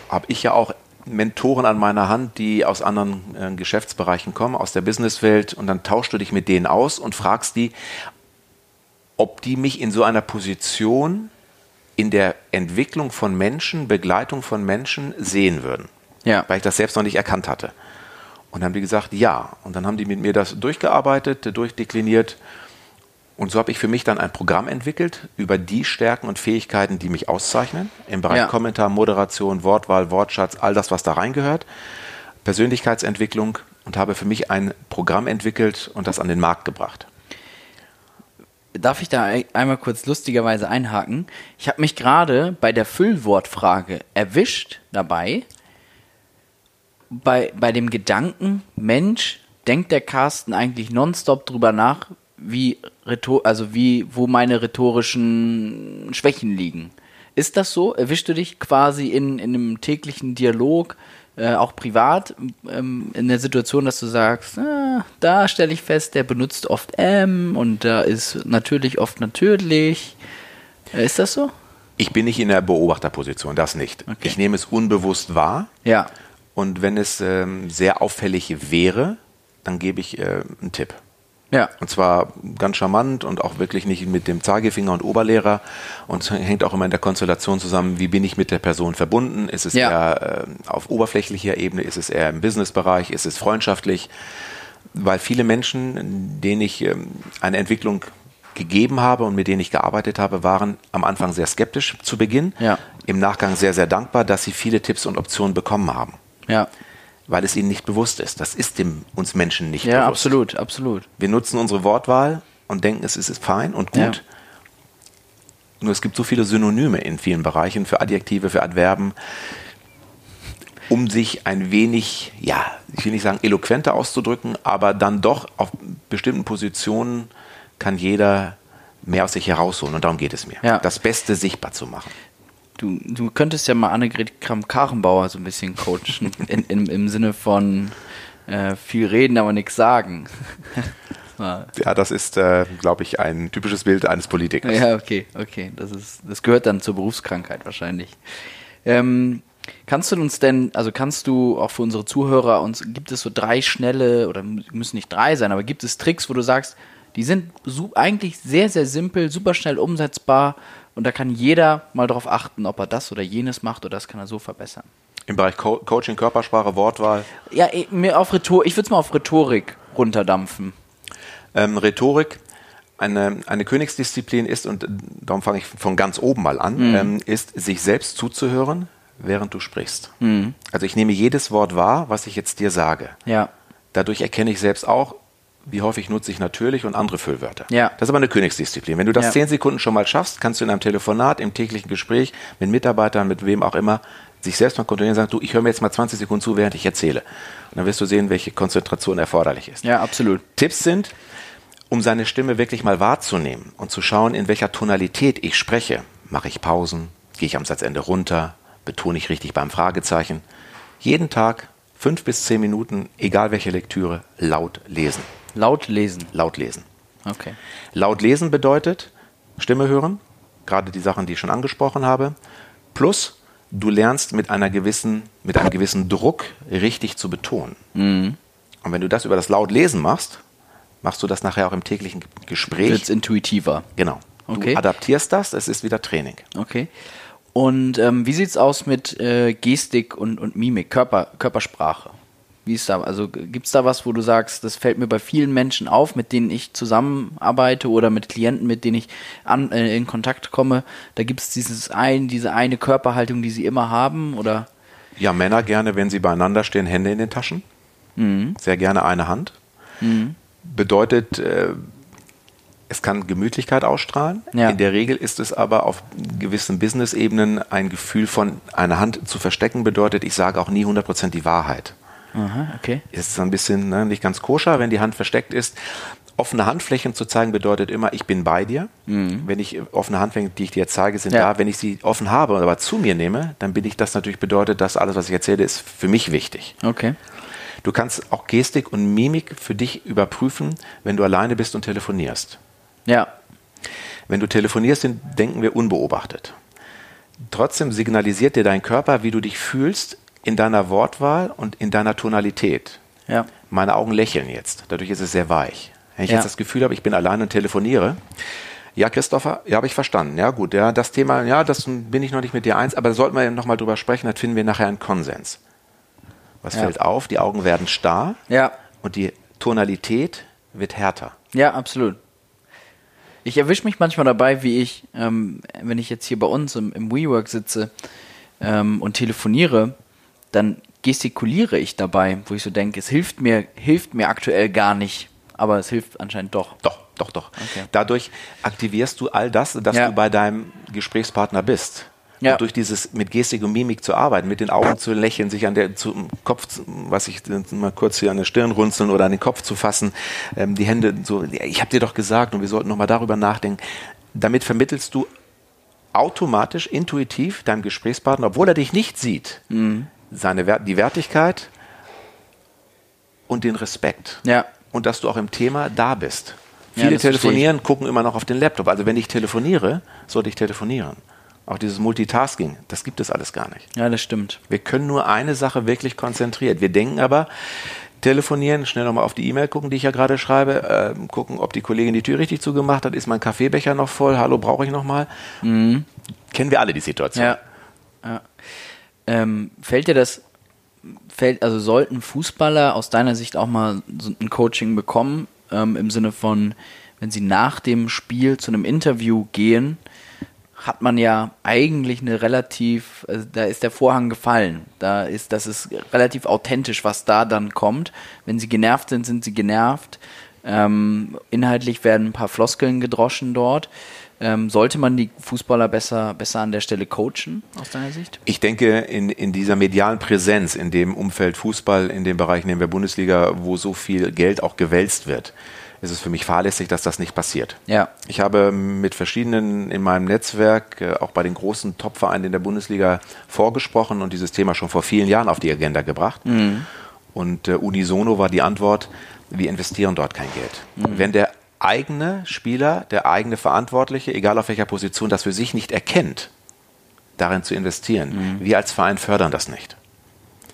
hab ich ja auch Mentoren an meiner Hand, die aus anderen äh, Geschäftsbereichen kommen, aus der Businesswelt. Und dann tauschst du dich mit denen aus und fragst die, ob die mich in so einer Position in der Entwicklung von Menschen, Begleitung von Menschen sehen würden. Ja. Weil ich das selbst noch nicht erkannt hatte. Und dann haben die gesagt, ja. Und dann haben die mit mir das durchgearbeitet, durchdekliniert. Und so habe ich für mich dann ein Programm entwickelt über die Stärken und Fähigkeiten, die mich auszeichnen. Im Bereich Ja. Kommentar, Moderation, Wortwahl, Wortschatz, all das, was da reingehört. Persönlichkeitsentwicklung und habe für mich ein Programm entwickelt und das an den Markt gebracht. Darf ich da ein- einmal kurz lustigerweise einhaken? Ich habe mich gerade bei der Füllwortfrage erwischt dabei, bei, bei dem Gedanken, Mensch, denkt der Carsten eigentlich nonstop drüber nach, wie, rhetor also wie, wo meine rhetorischen Schwächen liegen. Ist das so? Erwischst du dich quasi in, in einem täglichen Dialog, äh, auch privat, ähm, in der Situation, dass du sagst, ah, da stelle ich fest, der benutzt oft M und da ist natürlich oft natürlich. Äh, ist das so? Ich bin nicht in der Beobachterposition, das nicht. Okay. Ich nehme es unbewusst wahr. Ja. Und wenn es ähm, sehr auffällig wäre, dann gebe ich äh, einen Tipp. Ja. Und zwar ganz charmant und auch wirklich nicht mit dem Zeigefinger und Oberlehrer. Und es hängt auch immer in der Konstellation zusammen, wie bin ich mit der Person verbunden? Ist es Ja. eher äh, auf oberflächlicher Ebene? Ist es eher im Businessbereich? Ist es freundschaftlich? Weil viele Menschen, denen ich ähm, eine Entwicklung gegeben habe und mit denen ich gearbeitet habe, waren am Anfang sehr skeptisch zu Beginn. Ja. Im Nachgang sehr, sehr dankbar, dass sie viele Tipps und Optionen bekommen haben. Ja. Weil es ihnen nicht bewusst ist. Das ist dem, uns Menschen nicht Ja, bewusst. absolut, absolut. Wir nutzen unsere Wortwahl und denken, es ist fein und gut. Ja. Nur es gibt so viele Synonyme in vielen Bereichen für Adjektive, für Adverben, um sich ein wenig, ja, ich will nicht sagen eloquenter auszudrücken, aber dann doch auf bestimmten Positionen kann jeder mehr aus sich herausholen und darum geht es mir. Ja. Das Beste sichtbar zu machen. Du, du könntest ja mal Annegret Kramp-Karrenbauer so ein bisschen coachen, *laughs* in, in, im Sinne von äh, viel reden, aber nichts sagen. *laughs* Ja, das ist, äh, glaube ich, ein typisches Bild eines Politikers. ja, okay, okay. Das, ist, das gehört dann zur Berufskrankheit wahrscheinlich. Ähm, kannst du uns denn, also kannst du auch für unsere Zuhörer uns, gibt es so drei schnelle, oder mü- müssen nicht drei sein, aber gibt es Tricks, wo du sagst, die sind eigentlich sehr, sehr simpel, super schnell umsetzbar und da kann jeder mal drauf achten, ob er das oder jenes macht oder das kann er so verbessern. Im Bereich Co Coaching, Körpersprache, Wortwahl, Ja, mir auf Rhetorik, ich würde es mal auf Rhetorik runterdampfen. Ähm, Rhetorik, eine, eine Königsdisziplin ist, und darum fange ich von ganz oben mal an, ähm, ist, sich selbst zuzuhören, während du sprichst. Also ich nehme jedes Wort wahr, was ich jetzt dir sage. Ja. Dadurch erkenne ich selbst auch, wie häufig nutze ich natürlich und andere Füllwörter. Ja. Das ist aber eine Königsdisziplin. Wenn du das Ja. zehn Sekunden schon mal schaffst, kannst du in einem Telefonat, im täglichen Gespräch mit Mitarbeitern, mit wem auch immer, sich selbst mal kontrollieren und sagen, du, ich höre mir jetzt mal 20 Sekunden zu, während ich erzähle. Und dann wirst du sehen, welche Konzentration erforderlich ist. Ja, absolut. Tipps sind, um seine Stimme wirklich mal wahrzunehmen und zu schauen, in welcher Tonalität ich spreche. Mache ich Pausen? Gehe ich am Satzende runter? Betone ich richtig beim Fragezeichen? Jeden Tag fünf bis zehn Minuten, egal welche Lektüre, laut lesen. Laut lesen. Laut lesen. Okay. Laut lesen bedeutet Stimme hören, gerade die Sachen, die ich schon angesprochen habe, plus du lernst mit einer gewissen, mit einem gewissen Druck richtig zu betonen. Mhm. Und wenn du das über das laut Lesen machst, machst du das nachher auch im täglichen Gespräch. Wird intuitiver. Genau. Okay. Du adaptierst das, es ist wieder Training. Okay. Und ähm, wie sieht's aus mit äh, Gestik und, und Mimik, Körper, Körpersprache? Wie ist da, also gibt's da was, wo du sagst, das fällt mir bei vielen Menschen auf, mit denen ich zusammenarbeite oder mit Klienten, mit denen ich an, äh, in Kontakt komme, da gibt's dieses ein, diese eine Körperhaltung, die sie immer haben, oder? Ja, Männer gerne, wenn sie beieinander stehen, Hände in den Taschen. Mhm. Sehr gerne eine Hand. Bedeutet, äh, es kann Gemütlichkeit ausstrahlen. Ja. In der Regel ist es aber auf gewissen Business-Ebenen ein Gefühl von eine Hand zu verstecken, bedeutet, ich sage auch nie 100% die Wahrheit. Aha, okay. Ist ein bisschen ne, nicht ganz koscher, wenn die Hand versteckt ist. Offene Handflächen zu zeigen bedeutet immer, ich bin bei dir. Wenn ich offene Handflächen, die ich dir zeige, sind Mhm. Ja. da. Wenn ich sie offen habe, aber zu mir nehme, dann bin ich das natürlich bedeutet, dass alles, was ich erzähle, ist für mich wichtig. Okay. Du kannst auch Gestik und Mimik für dich überprüfen, wenn du alleine bist und telefonierst. Ja. Wenn du telefonierst, sind, denken wir unbeobachtet. Trotzdem signalisiert dir dein Körper, wie du dich fühlst in deiner Wortwahl und in deiner Tonalität. Ja. Meine Augen lächeln jetzt, dadurch ist es sehr weich. Wenn ich Ja. jetzt das Gefühl habe, ich bin alleine und telefoniere, ja, Christopher, ja, habe ich verstanden. Ja, gut, ja, das Thema, ja, das bin ich noch nicht mit dir eins, aber da sollten wir nochmal drüber sprechen, dann finden wir nachher einen Konsens. Was Ja. fällt auf? Die Augen werden starr Ja. und die Tonalität wird härter. Ja, absolut. Ich erwische mich manchmal dabei, wie ich, ähm, wenn ich jetzt hier bei uns im, im WeWork sitze ähm, und telefoniere, dann gestikuliere ich dabei, wo ich so denke, es hilft mir, hilft mir aktuell gar nicht, aber es hilft anscheinend doch. Doch, doch, doch. Okay. Dadurch aktivierst du all das, dass Ja. du bei deinem Gesprächspartner bist. Ja. Und durch dieses mit Gestik und Mimik zu arbeiten, mit den Augen zu lächeln, sich an der zu, Kopf, was ich mal kurz hier an der Stirn runzeln oder an den Kopf zu fassen, ähm, die Hände so, ich habe dir doch gesagt und wir sollten nochmal darüber nachdenken. Damit vermittelst du automatisch, intuitiv deinem Gesprächspartner, obwohl er dich nicht sieht, Mhm. Seine, die Wertigkeit und den Respekt Ja. und dass du auch im Thema da bist. Ja, Viele verstehe telefonieren, gucken immer noch auf den Laptop. Also wenn ich telefoniere, sollte ich telefonieren. Auch dieses Multitasking, das gibt es alles gar nicht. Ja, das stimmt. Wir können nur eine Sache wirklich konzentriert. Wir denken aber, telefonieren, schnell nochmal auf die E-Mail gucken, die ich ja gerade schreibe, ähm, gucken, ob die Kollegin die Tür richtig zugemacht hat, ist mein Kaffeebecher noch voll, hallo, brauche ich nochmal? Kennen wir alle die Situation. Ja. ja. Ähm, fällt dir das, fällt, also sollten Fußballer aus deiner Sicht auch mal so ein Coaching bekommen, ähm, im Sinne von, wenn sie nach dem Spiel zu einem Interview gehen, hat man ja eigentlich eine relativ, also da ist der Vorhang gefallen. Da ist, das ist relativ authentisch, was da dann kommt. Wenn sie genervt sind, sind sie genervt. Ähm, inhaltlich werden ein paar Floskeln gedroschen dort. Ähm, sollte man die Fußballer besser, besser an der Stelle coachen, aus deiner Sicht? Ich denke, in, in dieser medialen Präsenz, in dem Umfeld Fußball, in dem Bereich, nehmen wir Bundesliga, wo so viel Geld auch gewälzt wird, ist es für mich fahrlässig, dass das nicht passiert. Ja. Ich habe mit verschiedenen in meinem Netzwerk, äh, auch bei den großen Top-Vereinen in der Bundesliga, vorgesprochen und dieses Thema schon vor vielen Jahren auf die Agenda gebracht. Und äh, unisono war die Antwort, wir investieren dort kein Geld. Wenn der eigene Spieler, der eigene Verantwortliche, egal auf welcher Position, das für sich nicht erkennt, darin zu investieren, wir als Verein fördern das nicht.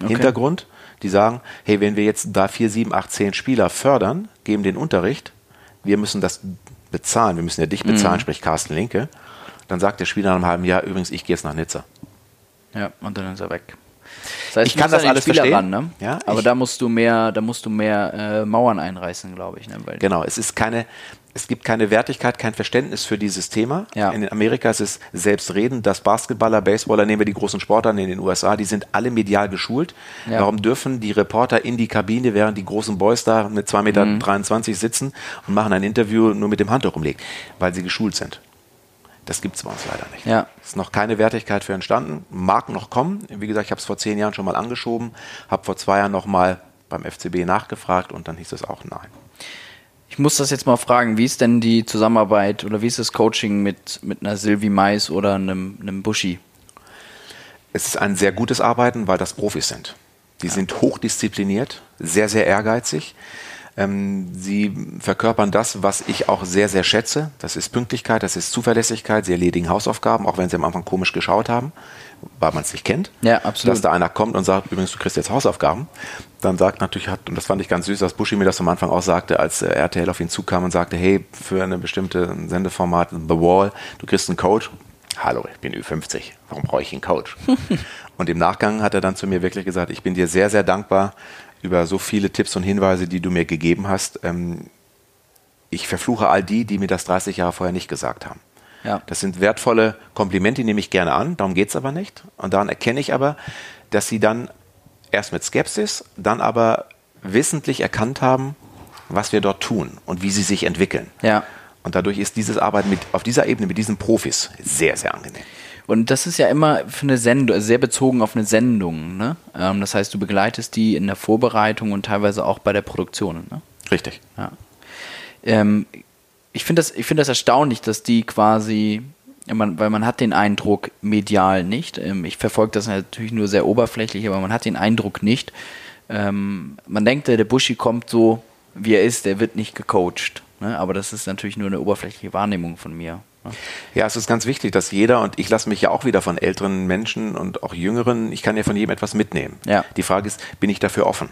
Hintergrund, die sagen, hey, wenn wir jetzt da vier, sieben, acht, zehn Spieler fördern, geben den Unterricht, wir müssen das bezahlen, wir müssen ja dich bezahlen, sprich Carsten Linke, dann sagt der Spieler nach einem halben Jahr, übrigens, ich gehe jetzt nach Nizza. Ja, und dann ist er weg. Das heißt, Ich kann das alles Spieler verstehen. Ran, ne? Ja, Aber da musst du mehr, da musst du mehr äh, Mauern einreißen, glaube ich. Ne? Genau, es ist keine, es gibt keine Wertigkeit, kein Verständnis für dieses Thema. Ja. In Amerika ist es selbstredend, dass Basketballer, Baseballer, nehmen wir die großen Sportler in den USA, die sind alle medial geschult. Ja. Warum dürfen die Reporter in die Kabine, während die großen Boys da mit 2,23 Meter sitzen und machen ein Interview nur mit dem Handtuch umlegt? Weil sie geschult sind. Das gibt es bei uns leider nicht. Ja. Ist noch keine Wertigkeit für entstanden. Mag noch kommen. Wie gesagt, ich habe es vor zehn Jahren schon mal angeschoben, habe vor zwei Jahren noch mal beim FCB nachgefragt und dann hieß es auch nein. Ich muss das jetzt mal fragen, wie ist denn die Zusammenarbeit oder wie ist das Coaching mit, mit einer Sylvie Mais oder einem, einem Buschi? Es ist ein sehr gutes Arbeiten, weil das Profis sind. Die ja. sind hochdiszipliniert, sehr, sehr ehrgeizig. Ähm, sie verkörpern das, was ich auch sehr, sehr schätze. Das ist Pünktlichkeit, das ist Zuverlässigkeit. Sie erledigen Hausaufgaben, auch wenn sie am Anfang komisch geschaut haben, weil man es nicht kennt. Ja, absolut. Dass da einer kommt und sagt, übrigens, du kriegst jetzt Hausaufgaben. Dann sagt natürlich, hat, und das fand ich ganz süß, dass Buschi mir das am Anfang auch sagte, als äh, RTL auf ihn zukam und sagte, hey, für eine bestimmte Sendeformat, The Wall, du kriegst einen Coach. Hallo, ich bin Ü50, warum brauche ich einen Coach? *laughs* und im Nachgang hat er dann zu mir wirklich gesagt, ich bin dir sehr, sehr dankbar, über so viele Tipps und Hinweise, die du mir gegeben hast. Ähm, ich verfluche all die, die mir das 30 Jahre vorher nicht gesagt haben. Ja. Das sind wertvolle Komplimente, die nehme ich gerne an, darum geht es aber nicht. Und daran erkenne ich aber, dass sie dann erst mit Skepsis, dann aber wissentlich erkannt haben, was wir dort tun und wie sie sich entwickeln. Ja. Und dadurch ist dieses Arbeiten mit, auf dieser Ebene mit diesen Profis sehr, sehr angenehm. Und das ist ja immer für eine Sendung, sehr bezogen auf eine Sendung. Ne? Ähm, das heißt, du begleitest die in der Vorbereitung und teilweise auch bei der Produktion. Ne? Richtig. Ja. Ähm, ich finde das, find das erstaunlich, dass die quasi, man, weil man hat den Eindruck medial nicht. Ähm, ich verfolge das natürlich nur sehr oberflächlich, aber man hat den Eindruck nicht. Ähm, man denkt, der Buschi kommt so, wie er ist, der wird nicht gecoacht. Ne? Aber das ist natürlich nur eine oberflächliche Wahrnehmung von mir. Ja, es ist ganz wichtig, dass jeder, und ich lasse mich ja auch wieder von älteren Menschen und auch jüngeren, ich kann ja von jedem etwas mitnehmen. Ja. Die Frage ist, bin ich dafür offen?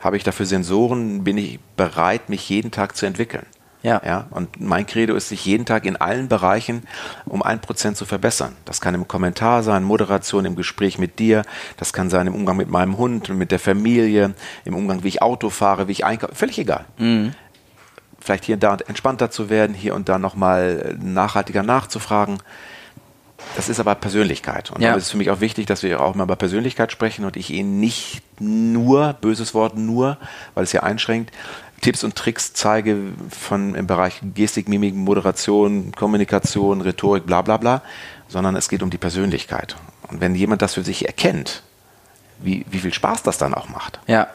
Habe ich dafür Sensoren? Bin ich bereit, mich jeden Tag zu entwickeln? Ja. ja. Und mein Credo ist, sich jeden Tag in allen Bereichen um ein Prozent zu verbessern. Das kann im Kommentar sein, Moderation, im Gespräch mit dir. Das kann sein im Umgang mit meinem Hund, mit der Familie, im Umgang, wie ich Auto fahre, wie ich einkaufe. Völlig egal. Mhm vielleicht hier und da entspannter zu werden, hier und da nochmal nachhaltiger nachzufragen. Das ist aber Persönlichkeit. Und ja. es ist für mich auch wichtig, dass wir auch mal über Persönlichkeit sprechen und ich Ihnen nicht nur, böses Wort nur, weil es ja einschränkt, Tipps und Tricks zeige von im Bereich Gestik, Mimik, Moderation, Kommunikation, Rhetorik, bla bla bla, sondern es geht um die Persönlichkeit. Und wenn jemand das für sich erkennt, wie, wie viel Spaß das dann auch macht. Ja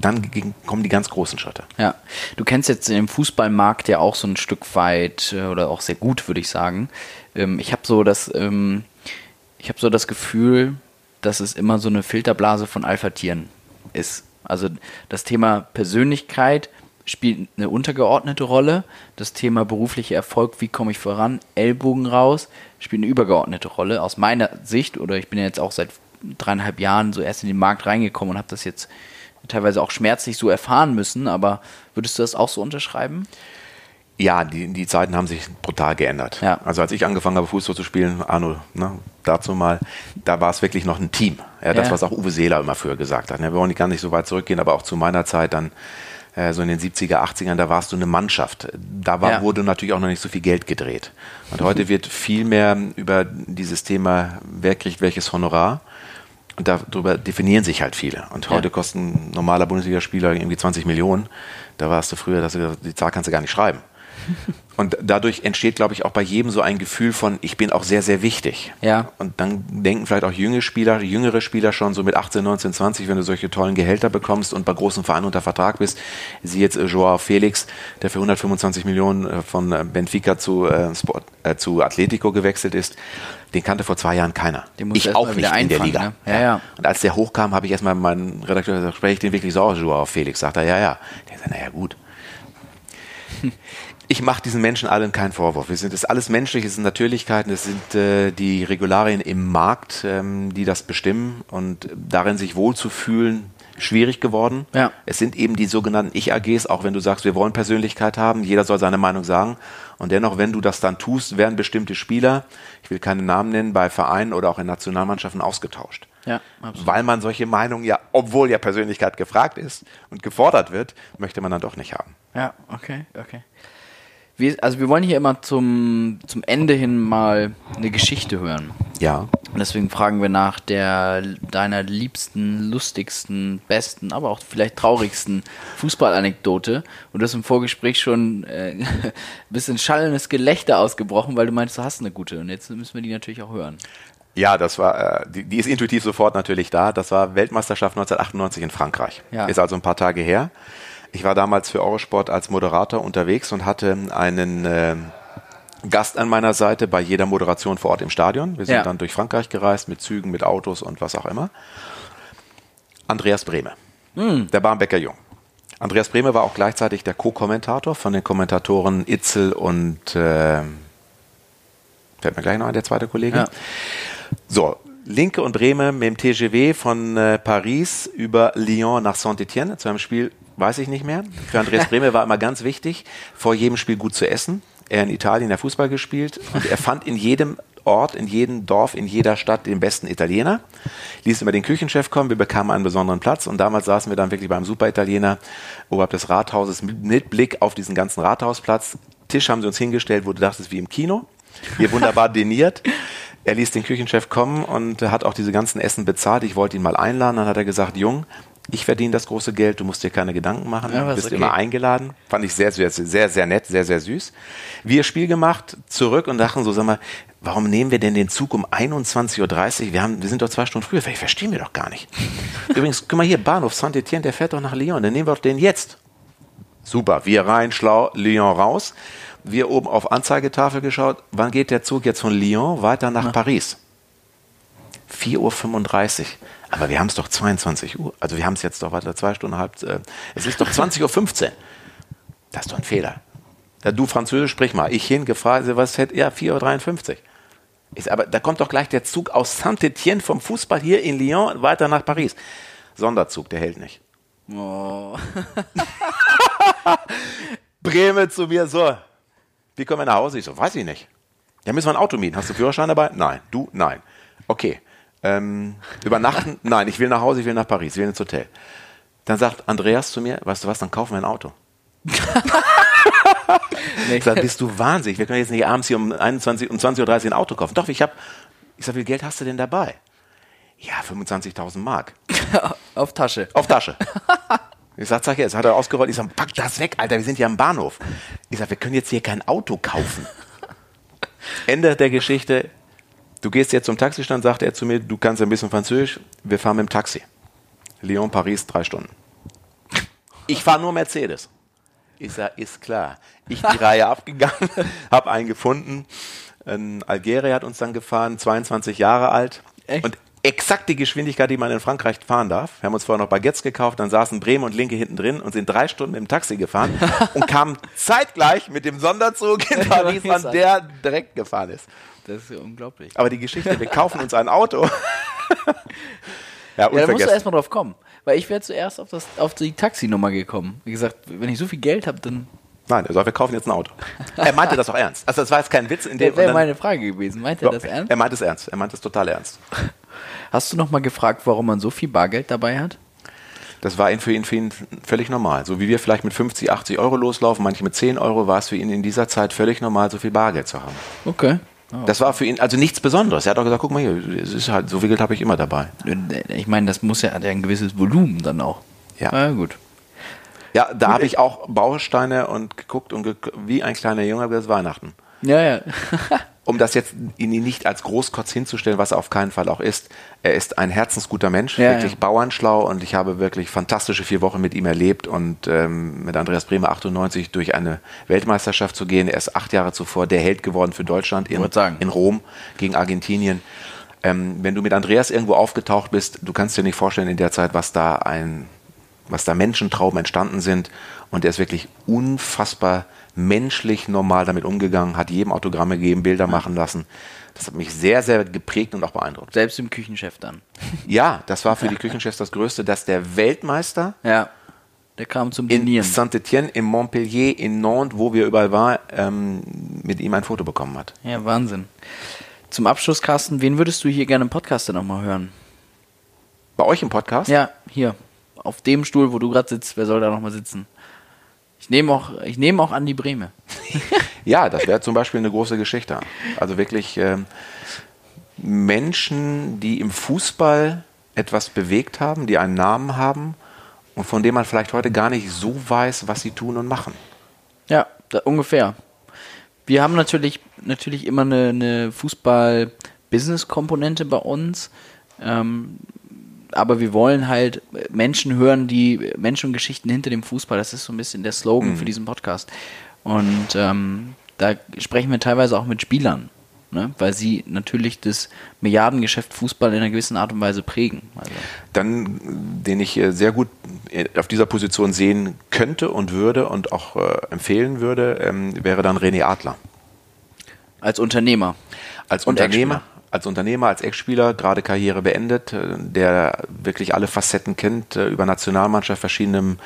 dann kommen die ganz großen Schritte. Ja, du kennst jetzt im Fußballmarkt ja auch so ein Stück weit äh, oder auch sehr gut, würde ich sagen. Ähm, ich habe so das, ähm, ich so das Gefühl, dass es immer so eine Filterblase von Alpha-Tieren ist. Also das Thema Persönlichkeit spielt eine untergeordnete Rolle. Das Thema beruflicher Erfolg, wie komme ich voran, Ellbogen raus, spielt eine übergeordnete Rolle aus meiner Sicht. Oder ich bin ja jetzt auch seit dreieinhalb Jahren so erst in den Markt reingekommen und habe das jetzt teilweise auch schmerzlich so erfahren müssen, aber würdest du das auch so unterschreiben? Ja, die, die Zeiten haben sich brutal geändert. Ja. Also als ich angefangen habe, Fußball zu spielen, Arno, ne, dazu mal, da war es wirklich noch ein Team. Ja, das, ja. was auch Uwe Seeler immer früher gesagt hat. Ne, wir wollen gar nicht so weit zurückgehen, aber auch zu meiner Zeit dann, äh, so in den 70er, 80ern, da warst du eine Mannschaft. Da war, ja. wurde natürlich auch noch nicht so viel Geld gedreht. Und heute *laughs* wird viel mehr über dieses Thema, wer kriegt welches Honorar, darüber definieren sich halt viele. Und heute ja. kosten ein normaler Bundesligaspieler irgendwie 20 Millionen. Da warst du früher, dass du, die Zahl kannst du gar nicht schreiben. *laughs* Und dadurch entsteht, glaube ich, auch bei jedem so ein Gefühl von, ich bin auch sehr, sehr wichtig. Ja. Und dann denken vielleicht auch junge Spieler, jüngere Spieler schon so mit 18, 19, 20, wenn du solche tollen Gehälter bekommst und bei großen Vereinen unter Vertrag bist. Sie jetzt äh, Joao Felix, der für 125 Millionen äh, von äh, Benfica zu, äh, Sport, äh, zu Atletico gewechselt ist. Den kannte vor zwei Jahren keiner. ich auch nicht in der Liga. Ne? Ja, ja. Und als der hochkam, habe ich erstmal meinen Redakteur gesagt, spreche ich den wirklich so aus, Joao Felix? Sagt er, ja, ja. Der sagt, naja, gut *laughs* ich mache diesen Menschen allen keinen Vorwurf. Wir sind das alles menschlich, es sind Natürlichkeiten, es sind äh, die Regularien im Markt, ähm, die das bestimmen und darin sich wohlzufühlen, schwierig geworden. Ja. Es sind eben die sogenannten Ich-AGs, auch wenn du sagst, wir wollen Persönlichkeit haben, jeder soll seine Meinung sagen. Und dennoch, wenn du das dann tust, werden bestimmte Spieler, ich will keine Namen nennen, bei Vereinen oder auch in Nationalmannschaften ausgetauscht. Ja, absolut. Weil man solche Meinungen ja, obwohl ja Persönlichkeit gefragt ist und gefordert wird, möchte man dann doch nicht haben. Ja, okay, okay. Wir, also wir wollen hier immer zum, zum Ende hin mal eine Geschichte hören. Ja. Und deswegen fragen wir nach der deiner liebsten, lustigsten, besten, aber auch vielleicht traurigsten Fußballanekdote. Und du hast im Vorgespräch schon äh, ein *laughs* bisschen schallendes Gelächter ausgebrochen, weil du meinst, du hast eine gute. Und jetzt müssen wir die natürlich auch hören. Ja, das war, äh, die, die ist intuitiv sofort natürlich da. Das war Weltmeisterschaft 1998 in Frankreich. Ja. Ist also ein paar Tage her. Ich war damals für Eurosport als Moderator unterwegs und hatte einen äh, Gast an meiner Seite bei jeder Moderation vor Ort im Stadion. Wir sind Ja. dann durch Frankreich gereist mit Zügen, mit Autos und was auch immer. Andreas Brehme, der Barmbecker Jung. Andreas Brehme war auch gleichzeitig der Co-Kommentator von den Kommentatoren Itzel und äh, fällt mir gleich noch ein, der zweite Kollege. Ja. So, Linke und Breme mit dem TGW von äh, Paris über Lyon nach Saint-Etienne zu einem Spiel, weiß ich nicht mehr. Für Andreas Breme war immer ganz wichtig, vor jedem Spiel gut zu essen. Er in Italien der Fußball gespielt und er fand in jedem Ort, in jedem Dorf, in jeder Stadt den besten Italiener. Ließ immer den Küchenchef kommen, wir bekamen einen besonderen Platz und damals saßen wir dann wirklich beim Super-Italiener oberhalb des Rathauses mit Blick auf diesen ganzen Rathausplatz. Tisch haben sie uns hingestellt, wo du dachtest, wie im Kino. Hier wunderbar deniert. Er ließ den Küchenchef kommen und hat auch diese ganzen Essen bezahlt. Ich wollte ihn mal einladen. Dann hat er gesagt, Jung, ich verdiene das große Geld, du musst dir keine Gedanken machen. Ja, du bist okay. immer eingeladen. Fand ich sehr, sehr, sehr, sehr nett, sehr, sehr süß. Wir Spiel gemacht, zurück und dachten so, sag mal, warum nehmen wir denn den Zug um 21.30 Uhr? Wir, haben, wir sind doch zwei Stunden früher. Vielleicht verstehen wir doch gar nicht. *laughs* Übrigens, guck mal hier, Bahnhof Saint-Etienne, der fährt doch nach Lyon. Dann nehmen wir doch den jetzt. Super, wir rein, schlau, Lyon raus. Wir oben auf Anzeigetafel geschaut, wann geht der Zug jetzt von Lyon weiter nach Paris? 4.35 Uhr. Aber wir haben es doch 22 Uhr. Also wir haben es jetzt doch weiter zwei Stunden halb. Äh, es ist doch 20.15 Uhr. Das ist doch ein Fehler. Ja, du Französisch, sprich mal. Ich hingefragt, was hätte, ja, 4.53 Uhr. Ist, aber da kommt doch gleich der Zug aus Saint-Etienne vom Fußball hier in Lyon weiter nach Paris. Sonderzug, der hält nicht. Oh. *laughs* Breme zu mir, so, wie kommen wir nach Hause? Ich so, weiß ich nicht. Ja, müssen wir ein Auto mieten. Hast du Führerschein dabei? Nein. Du? Nein. Okay. Ähm, übernachten? Nein, ich will nach Hause, ich will nach Paris, ich will ins Hotel. Dann sagt Andreas zu mir, weißt du was, dann kaufen wir ein Auto. *laughs* Ich sag, bist du wahnsinnig? Wir können jetzt nicht abends hier um 21, um 20.30 Uhr ein Auto kaufen. Doch, ich habe, ich sag, wie viel Geld hast du denn dabei? Ja, 25.000 Mark. *laughs* Auf Tasche. Auf Tasche. Ich sag, zeig her, jetzt hat er ausgerollt. Ich sag, pack das weg, Alter, wir sind ja am Bahnhof. Ich sag, wir können jetzt hier kein Auto kaufen. Ende der Geschichte. Du gehst jetzt zum Taxistand, sagt er zu mir, du kannst ein bisschen Französisch, wir fahren mit dem Taxi. Lyon, Paris, drei Stunden. Ich fahre nur Mercedes. Ich sag, ist klar. Ich die Reihe *laughs* abgegangen, hab einen gefunden. Ein Algerier hat uns dann gefahren, 22 Jahre alt. Echt? Und exakt die Geschwindigkeit, die man in Frankreich fahren darf. Wir haben uns vorher noch Baguettes gekauft, dann saßen Bremen und Linke hinten drin und sind drei Stunden im Taxi gefahren *laughs* und kamen zeitgleich mit dem Sonderzug in *laughs* Paris an, der direkt gefahren ist. Das ist ja unglaublich. Aber die Geschichte, wir kaufen uns ein Auto. *laughs* ja, Ja, da musst du erstmal drauf kommen. Weil ich wäre zuerst auf, das, auf die Taxinummer gekommen. Wie gesagt, wenn ich so viel Geld habe, dann. Nein, er sagt, wir kaufen jetzt ein Auto. Er meinte das auch ernst. Also das war jetzt kein Witz. In dem, Das wäre meine Frage gewesen. Meint er das ernst? Er meint es ernst. Er meint es total ernst. Hast du noch mal gefragt, warum man so viel Bargeld dabei hat? Das war für ihn, für ihn völlig normal. So wie wir vielleicht mit 50, 80 Euro loslaufen, manche mit 10 Euro, war es für ihn in dieser Zeit völlig normal, so viel Bargeld zu haben. Okay. Das war für ihn also nichts Besonderes. Er hat auch gesagt, guck mal hier, es ist halt, so viel Geld habe ich immer dabei. Ich meine, das muss ja, hat ja ein gewisses Volumen dann auch. Ja. Na gut. Ja, da habe ich auch Bausteine und geguckt und gek wie ein kleiner Junge das Weihnachten. Ja, ja. *laughs* Um das jetzt ihn nicht als Großkotz hinzustellen, was er auf keinen Fall auch ist. Er ist ein herzensguter Mensch, Ja, wirklich ja. bauernschlau und ich habe wirklich fantastische vier Wochen mit ihm erlebt und ähm, mit Andreas Bremer 98 durch eine Weltmeisterschaft zu gehen. Er ist acht Jahre zuvor der Held geworden für Deutschland in, in Rom gegen Argentinien. Ähm, wenn du mit Andreas irgendwo aufgetaucht bist, du kannst dir nicht vorstellen in der Zeit, was da ein, was da Menschentrauben entstanden sind. Und er ist wirklich unfassbar menschlich normal damit umgegangen, hat jedem Autogramme gegeben, Bilder machen lassen. Das hat mich sehr, sehr geprägt und auch beeindruckt. Selbst im Küchenchef dann. Ja, das war für die Küchenchefs das Größte, dass der Weltmeister Ja. Der kam zum in Trainieren. Saint-Etienne, in Montpellier, in Nantes, wo wir überall waren, ähm, mit ihm ein Foto bekommen hat. Ja, Wahnsinn. Zum Abschluss, Carsten, wen würdest du hier gerne im Podcast dann nochmal hören? Bei euch im Podcast? Ja, hier. Auf dem Stuhl, wo du gerade sitzt. Wer soll da nochmal sitzen? Ich nehme auch, ich nehme auch an die Breme. *laughs* Ja, das wäre zum Beispiel eine große Geschichte. Also wirklich ähm, Menschen, die im Fußball etwas bewegt haben, die einen Namen haben und von dem man vielleicht heute gar nicht so weiß, was sie tun und machen. Ja, da, ungefähr. Wir haben natürlich, natürlich immer eine, eine Fußball-Business-Komponente bei uns. Ähm, aber wir wollen halt Menschen hören, die Menschen und Geschichten hinter dem Fußball. Das ist so ein bisschen der Slogan Mhm. für diesen Podcast. Und ähm, da sprechen wir teilweise auch mit Spielern, ne? weil sie natürlich das Milliardengeschäft Fußball in einer gewissen Art und Weise prägen. Also, Dann, den ich äh, sehr gut äh, auf dieser Position sehen könnte und würde und auch äh, empfehlen würde, ähm, wäre dann René Adler. als Unternehmer. Als Unternehmer. Als Unternehmer, als Ex-Spieler, gerade Karriere beendet, äh, der wirklich alle Facetten kennt, äh, über Nationalmannschaft verschiedenem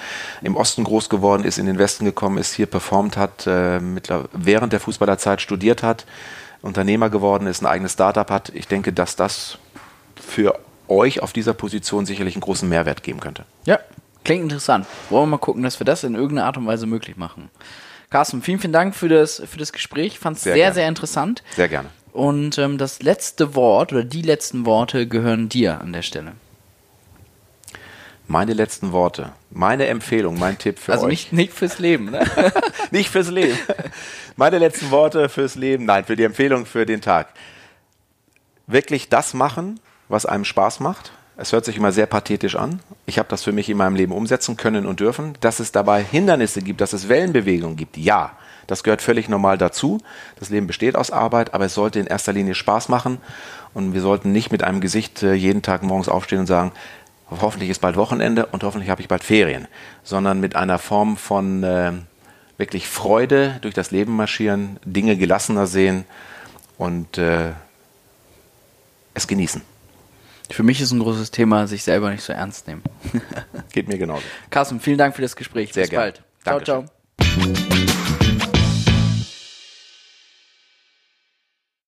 im Osten groß geworden ist, in den Westen gekommen ist, hier performt hat, äh, während der Fußballerzeit studiert hat, Unternehmer geworden ist, ein eigenes Startup hat. Ich denke, dass das für euch auf dieser Position sicherlich einen großen Mehrwert geben könnte. Ja, klingt interessant. Wollen wir mal gucken, dass wir das in irgendeiner Art und Weise möglich machen. Carsten, vielen, vielen Dank für das, für das Gespräch. Ich fand es Sehr sehr, sehr interessant. Sehr gerne. Und ähm, das letzte Wort oder die letzten Worte gehören dir an der Stelle. Meine letzten Worte, meine Empfehlung, mein Tipp für also euch. nicht, nicht fürs Leben, ne? *laughs* Nicht fürs Leben. Meine letzten Worte fürs Leben, nein, für die Empfehlung für den Tag. Wirklich das machen, was einem Spaß macht. Es hört sich immer sehr pathetisch an. Ich habe das für mich in meinem Leben umsetzen können und dürfen. Dass es dabei Hindernisse gibt, dass es Wellenbewegungen gibt, ja, das gehört völlig normal dazu. Das Leben besteht aus Arbeit, aber es sollte in erster Linie Spaß machen. Und wir sollten nicht mit einem Gesicht äh, jeden Tag morgens aufstehen und sagen, hoffentlich ist bald Wochenende und hoffentlich habe ich bald Ferien, sondern mit einer Form von äh, wirklich Freude durch das Leben marschieren, Dinge gelassener sehen und äh, es genießen. Für mich ist ein großes Thema, sich selber nicht so ernst nehmen. Geht mir genauso. *laughs* Carsten, vielen Dank für das Gespräch. Sehr Bis gerne. bald. Ciao, Dankeschön. ciao.